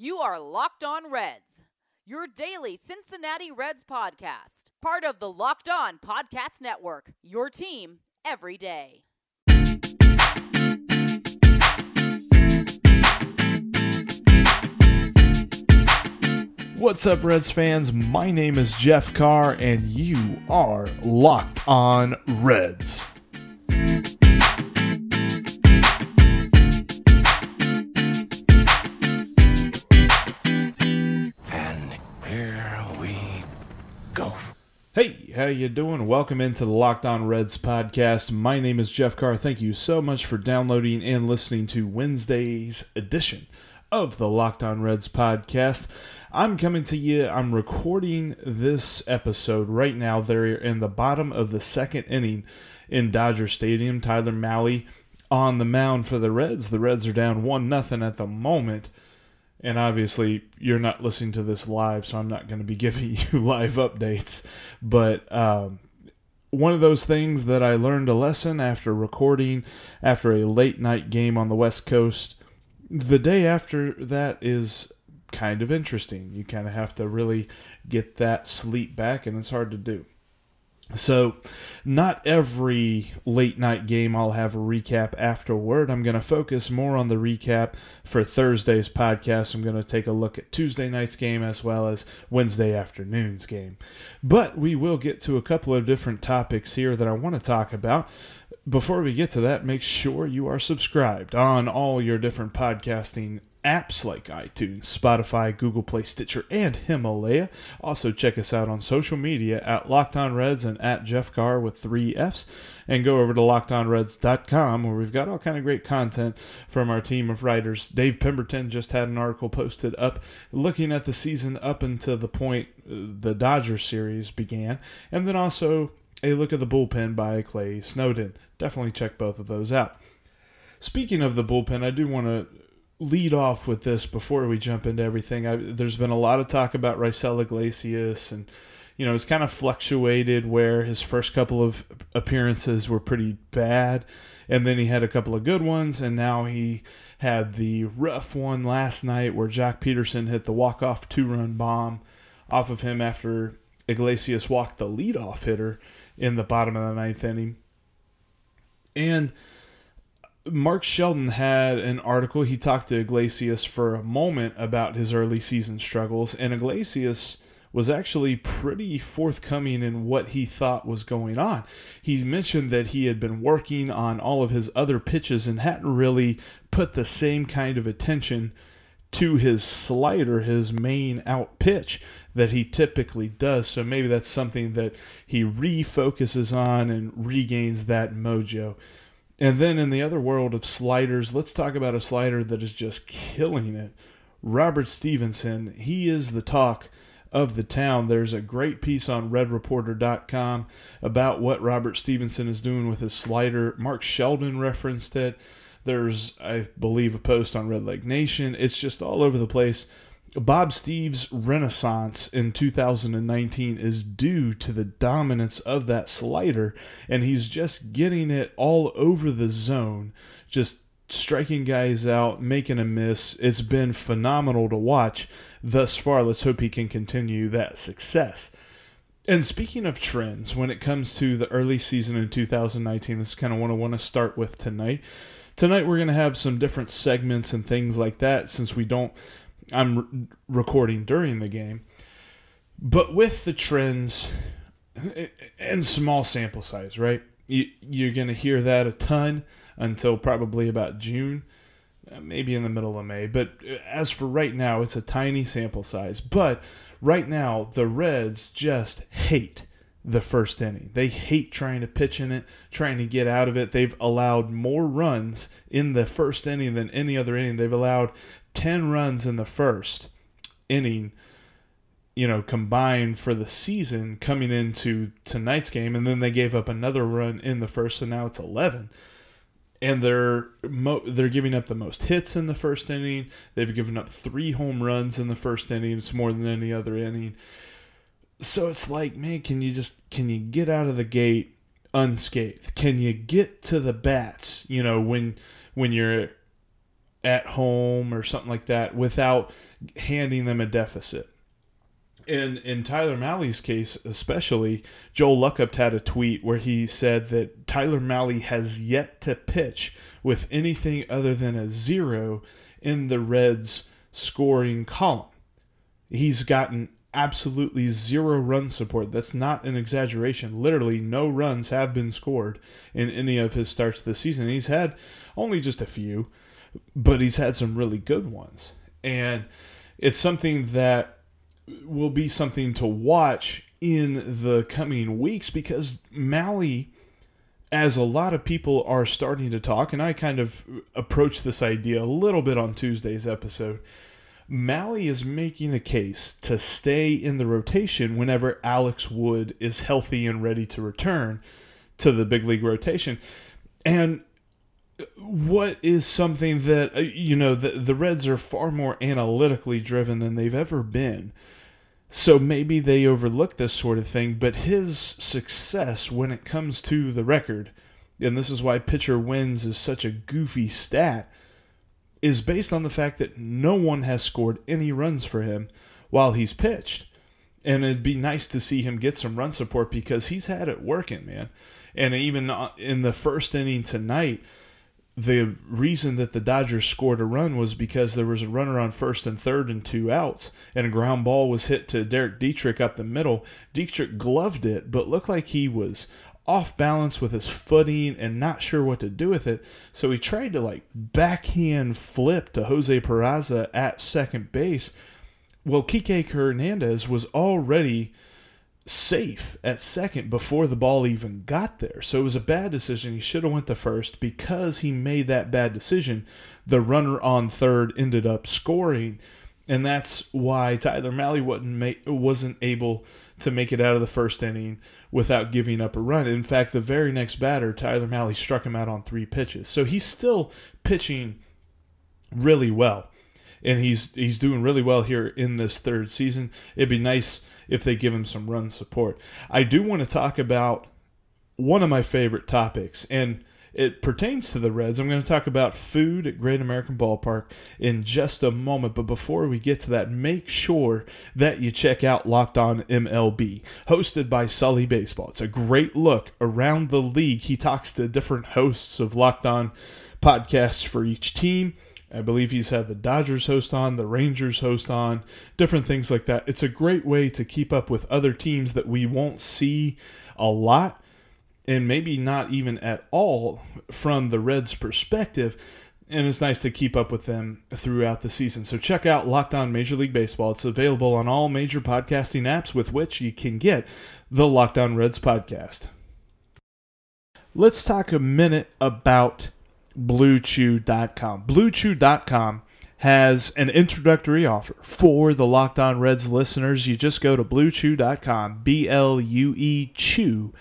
You are Locked On Reds, your daily Cincinnati Reds podcast, part of the Locked On Podcast Network, your team every day. What's up, Reds fans? My name is Jeff Carr, and you are Locked On Reds. How you doing? Welcome into the Locked On Reds podcast. My name is Jeff Carr. Thank you so much for downloading and listening to Wednesday's edition of the Locked On Reds podcast. I'm coming to you. I'm recording this episode right now. They're in the bottom of the second inning in Dodger Stadium. Tyler Mahle on the mound for the Reds. The Reds are down one nothing at the moment. And obviously, you're not listening to this live, so I'm not going to be giving you live updates. But um, one of those things that I learned a lesson after recording after a late night game on the West Coast. The day after that is kind of interesting. You kind of have to really get that sleep back, and it's hard to do. So, not every late night game I'll have a recap afterward. I'm going to focus more on the recap for Thursday's podcast. I'm going to take a look at Tuesday night's game as well as Wednesday afternoon's game. But we will get to a couple of different topics here that I want to talk about. Before we get to that, make sure you are subscribed on all your different podcasting apps like iTunes, Spotify, Google Play, Stitcher, and Himalaya. Also, check us out on social media at Locked Reds and at Jeff Carr with three F's. And go over to lockedonreds.com where we've got all kind of great content from our team of writers. Dave Pemberton just had an article posted up looking at the season up until the point uh, the Dodgers series began, and then also a look at the bullpen by Clay Snowden. Definitely check both of those out. Speaking of the bullpen, I do want to lead off with this before we jump into everything. I, there's been a lot of talk about Raisel Iglesias, and you know, it's kind of fluctuated where his first couple of appearances were pretty bad, and then he had a couple of good ones, and now he had the rough one last night where Joc Pederson hit the walk-off two-run bomb off of him after Iglesias walked the leadoff hitter in the bottom of the ninth inning. And Mark Sheldon had an article. He talked to Iglesias for a moment about his early season struggles, and Iglesias was actually pretty forthcoming in what he thought was going on. He mentioned that he had been working on all of his other pitches and hadn't really put the same kind of attention to his slider, his main out pitch that he typically does. So maybe that's something that he refocuses on and regains that mojo. And then in the other world of sliders, let's talk about a slider that is just killing it. Robert Stephenson, he is the talk of the town. There's a great piece on redreporter.com about what Robert Stephenson is doing with his slider. Mark Sheldon referenced it. There's, I believe, a post on Redleg Nation. It's just all over the place. Bob Steve's renaissance in 2019 is due to the dominance of that slider, and he's just getting it all over the zone, just striking guys out, making a miss. It's been phenomenal to watch thus far. Let's hope he can continue that success. And speaking of trends, when it comes to the early season in 2019, this is kind of what I want to start with tonight. Tonight, we're going to have some different segments and things like that since we don't I'm re- recording during the game. But with the trends and small sample size, right? You, you're going to hear that a ton until probably about June, uh, maybe in the middle of May. But uh, as for right now, it's a tiny sample size. But right now, the Reds just hate the first inning. They hate trying to pitch in it, trying to get out of it. They've allowed more runs in the first inning than any other inning. They've allowed 10 runs in the first inning, you know, combined for the season coming into tonight's game. And then they gave up another run in the first, so now it's 11. And they're mo- they're giving up the most hits in the first inning. They've given up three home runs in the first inning. It's more than any other inning so it's like, man, can you just can you get out of the gate unscathed? Can you get to the bats, you know, when when you're at home or something like that without handing them a deficit? In in Tyler Mahle's case, especially, Joel Luckhaupt had a tweet where he said that Tyler Mahle has yet to pitch with anything other than a zero in the Reds scoring column. He's gotten absolutely zero run support. That's not an exaggeration. Literally, no runs have been scored in any of his starts this season. He's had only just a few, but he's had some really good ones. And it's something that will be something to watch in the coming weeks because Mahle, as a lot of people are starting to talk, and I kind of approached this idea a little bit on Tuesday's episode Mahle is making a case to stay in the rotation whenever Alex Wood is healthy and ready to return to the big league rotation. And what is something that uh, you know the the Reds are far more analytically driven than they've ever been. So maybe they overlook this sort of thing, but his success when it comes to the record, and this is why pitcher wins is such a goofy stat is based on the fact that no one has scored any runs for him while he's pitched. And it'd be nice to see him get some run support because he's had it working, man. And even in the first inning tonight, the reason that the Dodgers scored a run was because there was a runner on first and third and two outs, and a ground ball was hit to Derek Dietrich up the middle. Dietrich gloved it, but looked like he was off balance with his footing and not sure what to do with it. So he tried to like backhand flip to Jose Peraza at second base. Well, Kike Hernandez was already safe at second before the ball even got there. So it was a bad decision. He should have went to first because he made that bad decision. The runner on third ended up scoring, and that's why Tyler Mahle wasn't wasn't able to make it out of the first inning without giving up a run. In fact, the very next batter, Tyler Mahle, struck him out on three pitches. So he's still pitching really well. And he's he's doing really well here in this third season. It'd be nice if they give him some run support. I do want to talk about one of my favorite topics, and it pertains to the Reds. I'm going to talk about food at Great American Ballpark in just a moment. But before we get to that, make sure that you check out Locked On MLB, hosted by Sully Baseball. It's a great look around the league. He talks to different hosts of Locked On podcasts for each team. I believe he's had the Dodgers host on, the Rangers host on, different things like that. It's a great way to keep up with other teams that we won't see a lot and maybe not even at all from the Reds' perspective. And it's nice to keep up with them throughout the season. So check out Locked On Major League Baseball. It's available on all major podcasting apps with which you can get the Locked On Reds podcast. Let's talk a minute about BlueChew.com. BlueChew.com has an introductory offer for the Locked On Reds listeners. You just go to BlueChew.com, B L U E Chew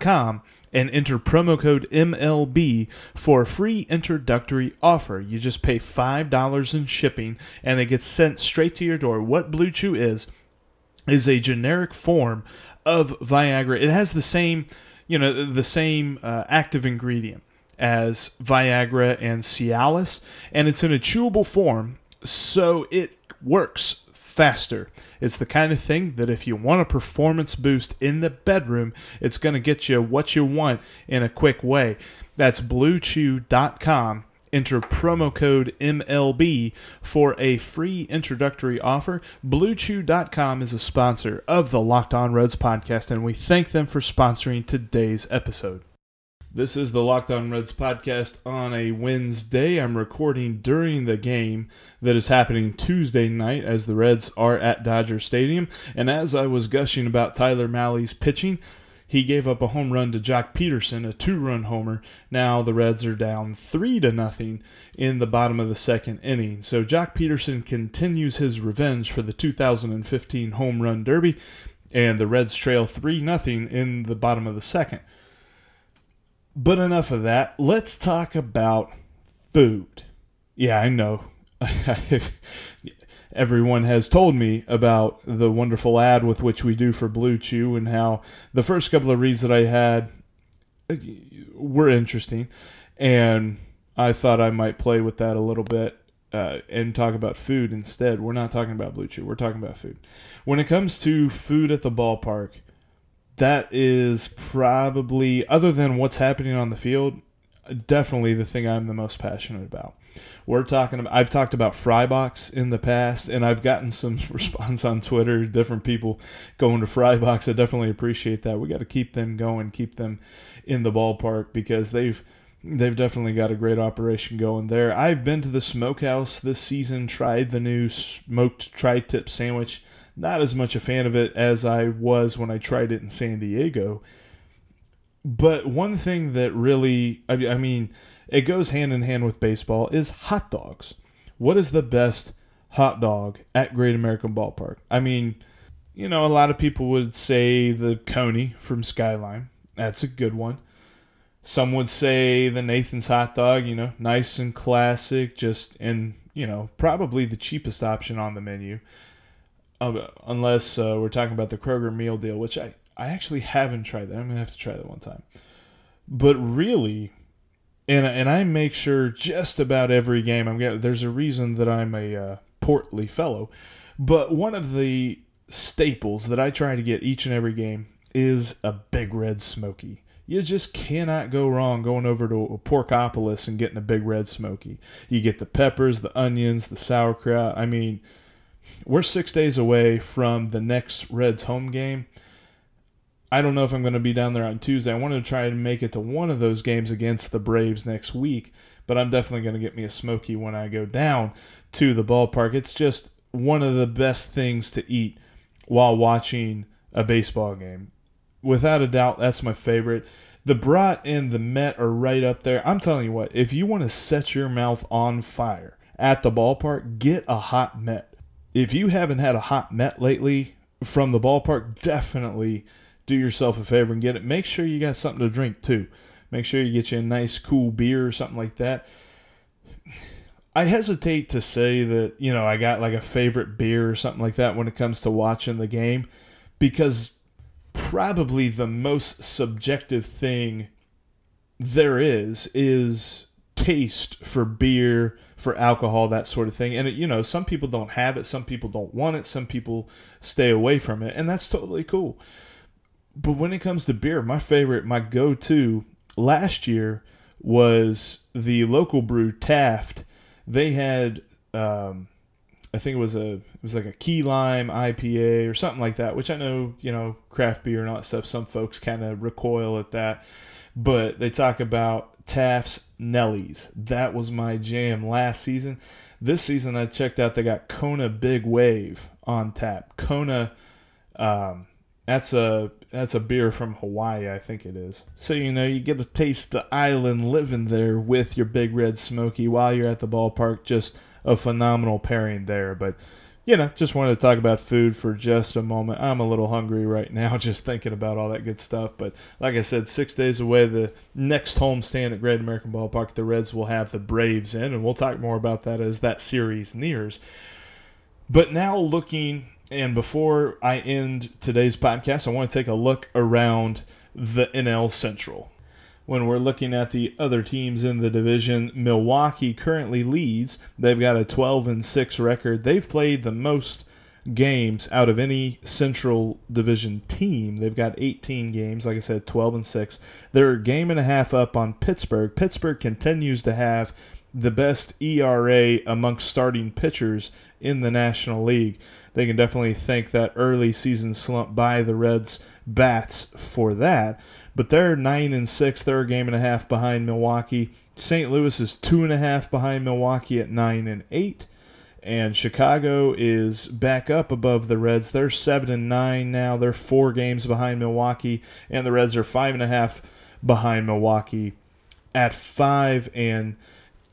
com and enter promo code MLB for a free introductory offer. You just pay $5 in shipping and it gets sent straight to your door. What Blue Chew is, is a generic form of Viagra. It has the same, you know, the same uh, active ingredient as Viagra and Cialis, and it's in a chewable form, so it works faster. It's the kind of thing that if you want a performance boost in the bedroom, it's going to get you what you want in a quick way. That's bluechew.com. Enter promo code MLB for a free introductory offer. BlueChew.com is a sponsor of the Locked On Reds podcast, and we thank them for sponsoring today's episode. This is the Locked On Reds podcast on a Wednesday. I'm recording during the game that is happening Tuesday night as the Reds are at Dodger Stadium. And as I was gushing about Tyler Mahle's pitching, he gave up a home run to Joc Pederson, a two-run homer. Now the Reds are down three to nothing in the bottom of the second inning. So Joc Pederson continues his revenge for the 2015 home run derby, and the Reds trail three nothing in the bottom of the second. But enough of that. Let's talk about food. Yeah, I know. Everyone has told me about the wonderful ad with which we do for Blue Chew and how the first couple of reads that I had were interesting. And I thought I might play with that a little bit uh, and talk about food instead. We're not talking about Blue Chew, we're talking about food. When it comes to food at the ballpark, that is probably, other than what's happening on the field, definitely the thing I'm the most passionate about. We're talking about, I've talked about Frybox in the past, and I've gotten some response on Twitter, different people going to Frybox. I definitely appreciate that. We got to keep them going, keep them in the ballpark because they've they've definitely got a great operation going there. I've been to the smokehouse this season, tried the new smoked tri-tip sandwich not as much a fan of it as I was when I tried it in San Diego. But one thing that really, I mean, it goes hand in hand with baseball is hot dogs. What is the best hot dog at Great American Ballpark? I mean, you know, a lot of people would say the Coney from Skyline. That's a good one. Some would say the Nathan's hot dog, you know, nice and classic, just and, you know, probably the cheapest option on the menu. Uh, unless uh, we're talking about the Kroger meal deal, which I, I actually haven't tried that. I'm gonna have to try that one time. But really, and and I make sure just about every game I'm getting. There's a reason that I'm a uh, portly fellow, but one of the staples that I try to get each and every game is a big red smoky. You just cannot go wrong going over to Porkopolis and getting a big red smoky. You get the peppers, the onions, the sauerkraut. I mean, we're six days away from the next Reds home game. I don't know if I'm going to be down there on Tuesday. I wanted to try and make it to one of those games against the Braves next week, but I'm definitely going to get me a smoky when I go down to the ballpark. It's just one of the best things to eat while watching a baseball game. Without a doubt, that's my favorite. The brat and the Mett are right up there. I'm telling you what, if you want to set your mouth on fire at the ballpark, get a hot Mett if you haven't had a hot Mett lately from the ballpark, definitely do yourself a favor and get it. Make sure you got something to drink too. Make sure you get you a nice cool beer or something like that. I hesitate to say that, you know, I got like a favorite beer or something like that when it comes to watching the game because probably the most subjective thing there is is taste for beer for alcohol, that sort of thing. And, it, you know, some people don't have it, some people don't want it, some people stay away from it, and that's totally cool. But when it comes to beer, my favorite, my go to last year was the local brew Taft. They had, um, I think it was a, it was like a key lime IPA or something like that, which I know, you know, craft beer and all that stuff. Some folks kind of recoil at that, but they talk about Taft's Nellies. That was my jam last season. This season, I checked out they got Kona Big Wave on tap. Kona, um, that's a that's a beer from Hawaii, I think it is. So you know you get a taste of island living there with your Big Red Smoky while you're at the ballpark. Just a phenomenal pairing there. But you know, just wanted to talk about food for just a moment. I'm a little hungry right now just thinking about all that good stuff. But like I said, six days away, the next home stand at Great American Ballpark, the Reds will have the Braves in, and we'll talk more about that as that series nears. But now looking, and before I end today's podcast, I want to take a look around the NL Central when we're looking at the other teams in the division, Milwaukee currently leads. They've got a 12 and 6 record. They've played the most games out of any Central Division team. They've got 18 games, like I said, 12 and 6. They're a game and a half up on Pittsburgh. Pittsburgh continues to have the best ERA amongst starting pitchers in the National League. They can definitely thank that early season slump by the Reds bats for that. But they're nine and six. They're a game and a half behind Milwaukee. St. Louis is two and a half behind Milwaukee at nine and eight. And Chicago is back up above the Reds. They're seven and nine now. They're four games behind Milwaukee, and the Reds are five and a half behind Milwaukee at five and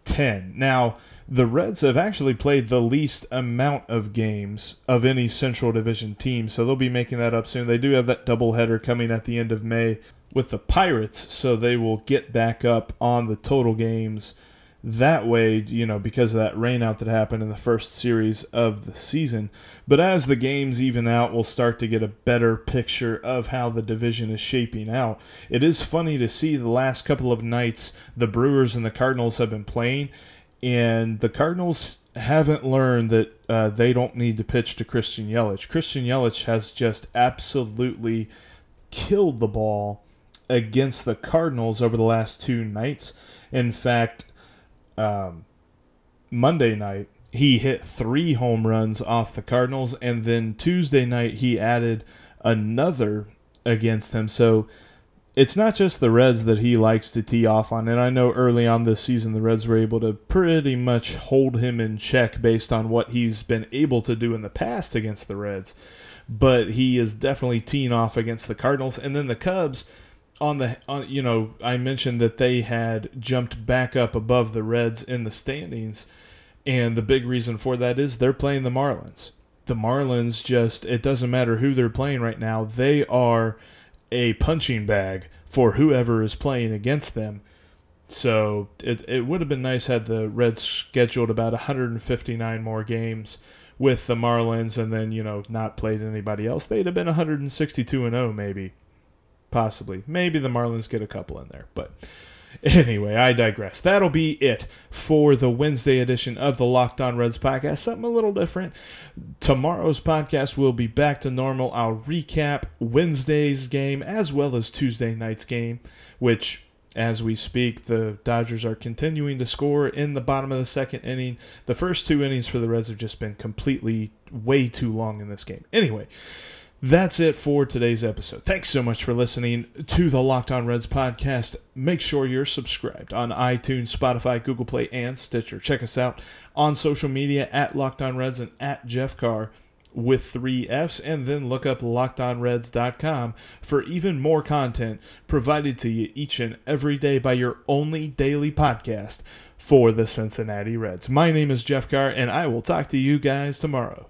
ten. Now, the Reds have actually played the least amount of games of any Central Division team, so they'll be making that up soon. They do have that doubleheader coming at the end of May with the Pirates, so they will get back up on the total games that way, you know, because of that rainout that happened in the first series of the season. But as the games even out, we'll start to get a better picture of how the division is shaping out. It is funny to see the last couple of nights the Brewers and the Cardinals have been playing, and the Cardinals haven't learned that uh, they don't need to pitch to Christian Yelich. Christian Yelich has just absolutely killed the ball against the Cardinals over the last two nights. In fact, um, Monday night, he hit three home runs off the Cardinals, and then Tuesday night, he added another against him. So it's not just the Reds that he likes to tee off on. And I know early on this season, the Reds were able to pretty much hold him in check based on what he's been able to do in the past against the Reds. But he is definitely teeing off against the Cardinals. And then the Cubs on the on, you know I mentioned that they had jumped back up above the Reds in the standings and the big reason for that is they're playing the Marlins. The Marlins just it doesn't matter who they're playing right now. They are a punching bag for whoever is playing against them. So it it would have been nice had the Reds scheduled about 159 more games with the Marlins and then, you know, not played anybody else. They'd have been 162 and 0 maybe possibly. Maybe the Marlins get a couple in there, but anyway, I digress. That'll be it for the Wednesday edition of the Locked On Reds podcast. Something a little different. Tomorrow's podcast will be back to normal. I'll recap Wednesday's game as well as Tuesday night's game, which as we speak, the Dodgers are continuing to score in the bottom of the second inning. The first two innings for the Reds have just been completely way too long in this game. Anyway, that's it for today's episode. Thanks so much for listening to the Locked On Reds podcast. Make sure you're subscribed on iTunes, Spotify, Google Play, and Stitcher. Check us out on social media at Locked On Reds and at Jeff Carr with three F's, and then look up lockedonreds.com for even more content provided to you each and every day by your only daily podcast for the Cincinnati Reds. My name is Jeff Carr, and I will talk to you guys tomorrow.